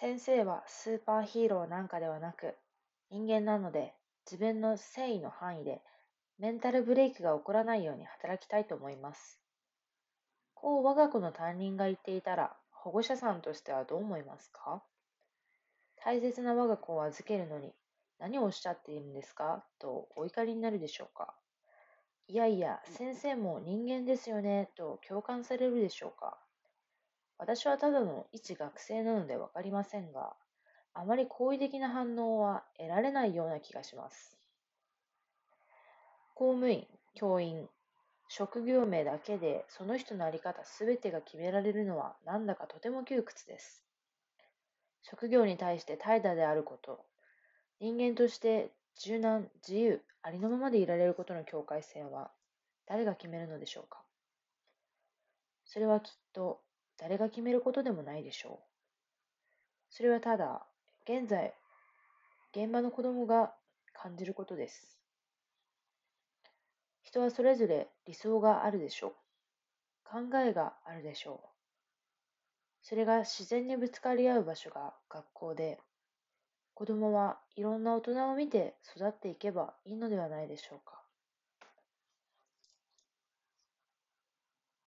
先生はスーパーヒーローなんかではなく、人間なので自分の誠意の範囲でメンタルブレイクが起こらないように働きたいと思います。こう我が子の担任が言っていたら、保護者さんとしてはどう思いますか？大切な我が子を預けるのに何をおっしゃっているんですか？とお怒りになるでしょうか？いやいや、先生も人間ですよね？と共感されるでしょうか？私はただの一学生なのでわかりませんが、あまり好意的な反応は得られないような気がします。公務員、教員、職業名だけでその人の在り方すべてが決められるのはなんだかとても窮屈です。職業に対して怠惰であること、人間として柔軟、自由、ありのままでいられることの境界線は誰が決めるのでしょうかそれはきっと誰が決めることでもないでしょう。それはただ、現在、現場の子供が感じることです。人はそれぞれ理想があるでしょう。考えがあるでしょう。それが自然にぶつかり合う場所が学校で、子供はいろんな大人を見て育っていけばいいのではないでしょうか。